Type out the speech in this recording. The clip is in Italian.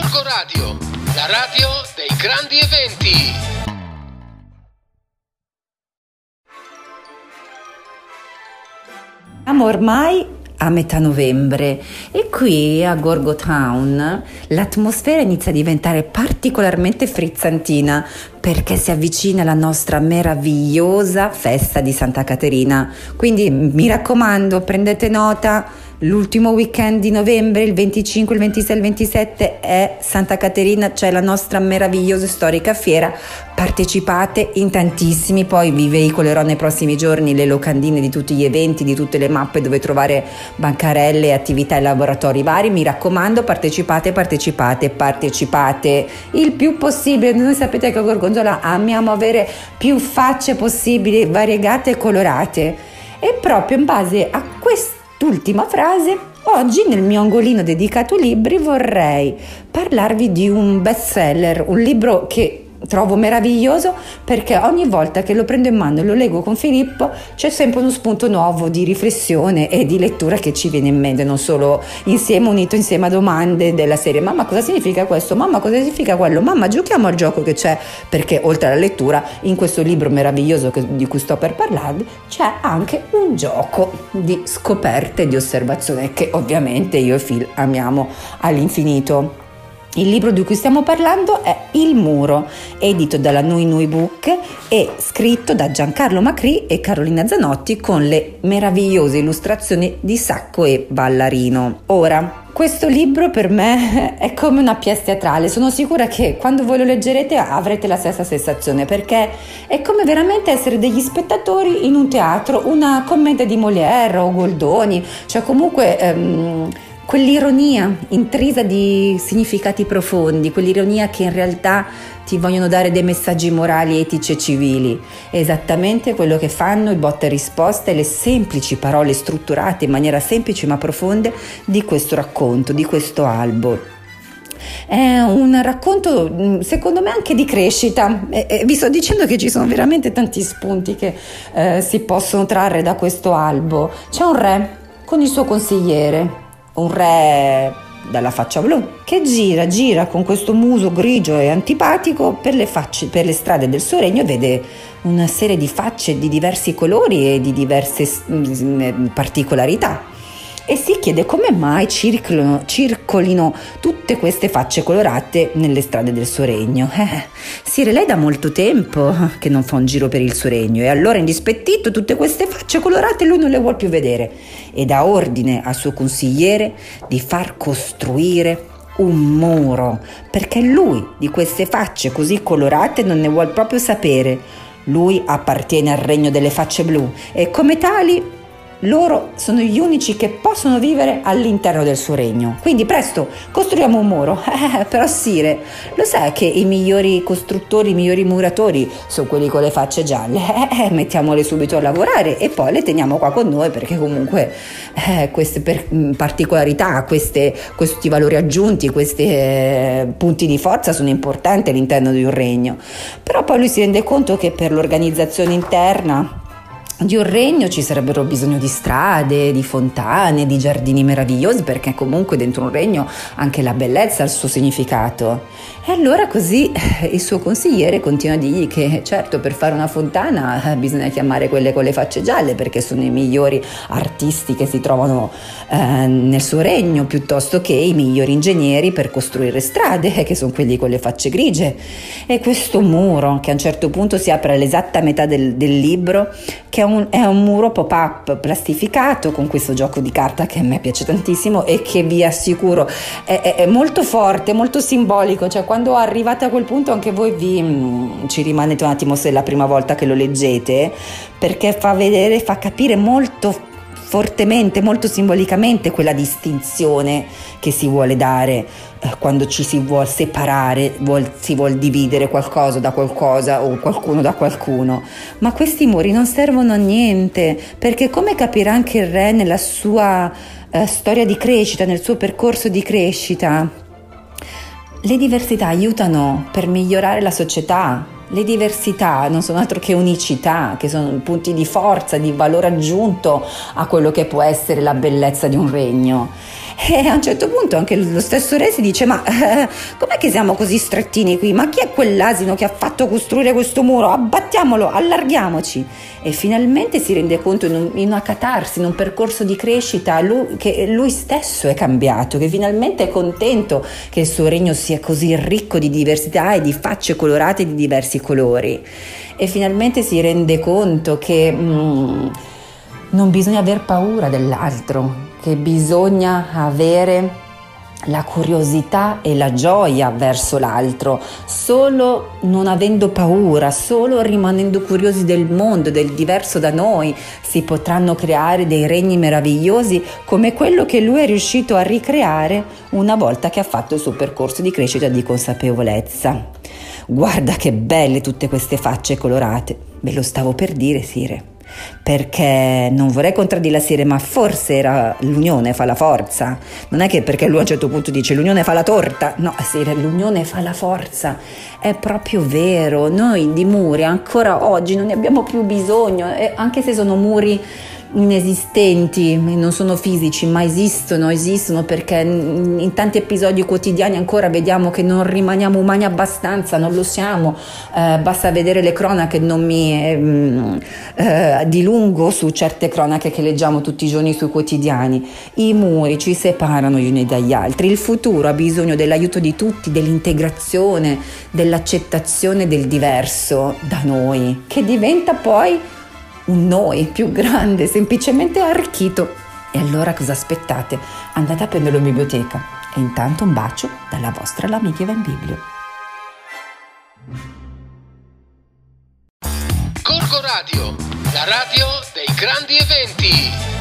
Gorgo Radio, la radio dei grandi eventi. Siamo ormai a metà novembre e qui a Gorgo Town l'atmosfera inizia a diventare particolarmente frizzantina perché si avvicina la nostra meravigliosa festa di Santa Caterina. Quindi mi raccomando, prendete nota L'ultimo weekend di novembre, il 25, il 26, il 27 è Santa Caterina, c'è la nostra meravigliosa e storica fiera. Partecipate in tantissimi, poi vi veicolerò nei prossimi giorni le locandine di tutti gli eventi, di tutte le mappe dove trovare bancarelle, attività e laboratori vari. Mi raccomando, partecipate, partecipate, partecipate il più possibile. Noi sapete che a Gorgonzola amiamo avere più facce possibili, variegate e colorate. E proprio in base a questo L'ultima frase, oggi nel mio angolino dedicato libri vorrei parlarvi di un bestseller, un libro che trovo meraviglioso perché ogni volta che lo prendo in mano e lo leggo con Filippo c'è sempre uno spunto nuovo di riflessione e di lettura che ci viene in mente, non solo insieme, unito insieme a domande della serie. Mamma cosa significa questo, mamma cosa significa quello, mamma giochiamo al gioco che c'è perché oltre alla lettura in questo libro meraviglioso che, di cui sto per parlarvi c'è anche un gioco di scoperte e di osservazione che ovviamente io e Phil amiamo all'infinito. Il libro di cui stiamo parlando è Il muro, edito dalla Nui Nui Book e scritto da Giancarlo Macri e Carolina Zanotti con le meravigliose illustrazioni di Sacco e Ballarino. Ora, questo libro per me è come una pièce teatrale, sono sicura che quando voi lo leggerete avrete la stessa sensazione perché è come veramente essere degli spettatori in un teatro, una commedia di Molière o Goldoni, cioè comunque... Ehm, quell'ironia intrisa di significati profondi, quell'ironia che in realtà ti vogliono dare dei messaggi morali, etici e civili. È esattamente quello che fanno i botte e risposte e le semplici parole strutturate in maniera semplice ma profonde di questo racconto, di questo albo. È un racconto, mm, secondo me, anche di crescita. E, vi sto dicendo che ci sono veramente tanti spunti che eh, si possono trarre da questo albo. C'è un re con il suo consigliere, un re dalla faccia blu che gira, gira con questo muso grigio e antipatico per le, facce, per le strade del suo regno e vede una serie di facce di diversi colori e di diverse mm, particolarità e si chiede come mai circolino, circolino tutte queste facce colorate nelle strade del suo regno. Eh, Sire, lei da molto tempo che non fa un giro per il suo regno e allora indispettito tutte queste facce colorate lui non le vuole più vedere e dà ordine al suo consigliere di far costruire un muro, perché lui di queste facce così colorate non ne vuole proprio sapere. Lui appartiene al regno delle facce blu e come tali loro sono gli unici che possono vivere all'interno del suo regno. Quindi presto, costruiamo un muro. Eh, però Sire, lo sai che i migliori costruttori, i migliori muratori sono quelli con le facce gialle? Eh, eh, mettiamole subito a lavorare e poi le teniamo qua con noi perché comunque eh, queste per, mm, particolarità, queste, questi valori aggiunti, questi punti di forza sono importanti all'interno di un regno. Però poi lui si rende conto che per l'organizzazione interna di un regno ci sarebbero bisogno di strade, di fontane, di giardini meravigliosi, perché comunque dentro un regno anche la bellezza ha il suo significato. E allora così eh, il suo consigliere continua a dirgli che certo per fare una fontana eh, bisogna chiamare quelle con le facce gialle perché sono i migliori artisti che si trovano eh, nel suo regno piuttosto che i migliori ingegneri per costruire strade che sono quelli con le facce grigie. E questo muro che a un certo punto si apre all'esatta metà del, del libro che è un, è un muro pop-up plastificato con questo gioco di carta che a me piace tantissimo e che vi assicuro è, è, è molto forte, molto simbolico, cioè quando arrivate a quel punto anche voi vi, mm, ci rimanete un attimo se è la prima volta che lo leggete, perché fa vedere, fa capire molto fortemente, molto simbolicamente quella distinzione che si vuole dare eh, quando ci si vuole separare, vuol, si vuole dividere qualcosa da qualcosa o qualcuno da qualcuno. Ma questi muri non servono a niente, perché come capirà anche il re nella sua eh, storia di crescita, nel suo percorso di crescita, le diversità aiutano per migliorare la società. Le diversità non sono altro che unicità, che sono punti di forza, di valore aggiunto a quello che può essere la bellezza di un regno. E a un certo punto anche lo stesso re si dice: Ma eh, com'è che siamo così strettini qui? Ma chi è quell'asino che ha fatto costruire questo muro? Abbattiamolo, allarghiamoci. E finalmente si rende conto in, un, in una catarsi, in un percorso di crescita, lui, che lui stesso è cambiato, che finalmente è contento che il suo regno sia così ricco di diversità e di facce colorate di diversi colori. E finalmente si rende conto che. Mm, non bisogna aver paura dell'altro, che bisogna avere la curiosità e la gioia verso l'altro, solo non avendo paura, solo rimanendo curiosi del mondo, del diverso da noi, si potranno creare dei regni meravigliosi come quello che lui è riuscito a ricreare una volta che ha fatto il suo percorso di crescita di consapevolezza. Guarda che belle tutte queste facce colorate, ve lo stavo per dire, Sire perché non vorrei contraddire la Sire, ma forse era l'unione fa la forza. Non è che perché lui a un certo punto dice l'unione fa la torta, no, Sire, l'unione fa la forza. È proprio vero, noi di muri ancora oggi non ne abbiamo più bisogno, anche se sono muri inesistenti, non sono fisici, ma esistono, esistono perché in tanti episodi quotidiani ancora vediamo che non rimaniamo umani abbastanza, non lo siamo, eh, basta vedere le cronache, non mi eh, eh, dilungo su certe cronache che leggiamo tutti i giorni sui quotidiani, i muri ci separano gli uni dagli altri, il futuro ha bisogno dell'aiuto di tutti, dell'integrazione, dell'accettazione del diverso da noi, che diventa poi un noi più grande, semplicemente arricchito. E allora cosa aspettate? Andate a prenderlo in biblioteca. E intanto un bacio dalla vostra l'amica in Biblio. Corco Radio, la radio dei grandi eventi.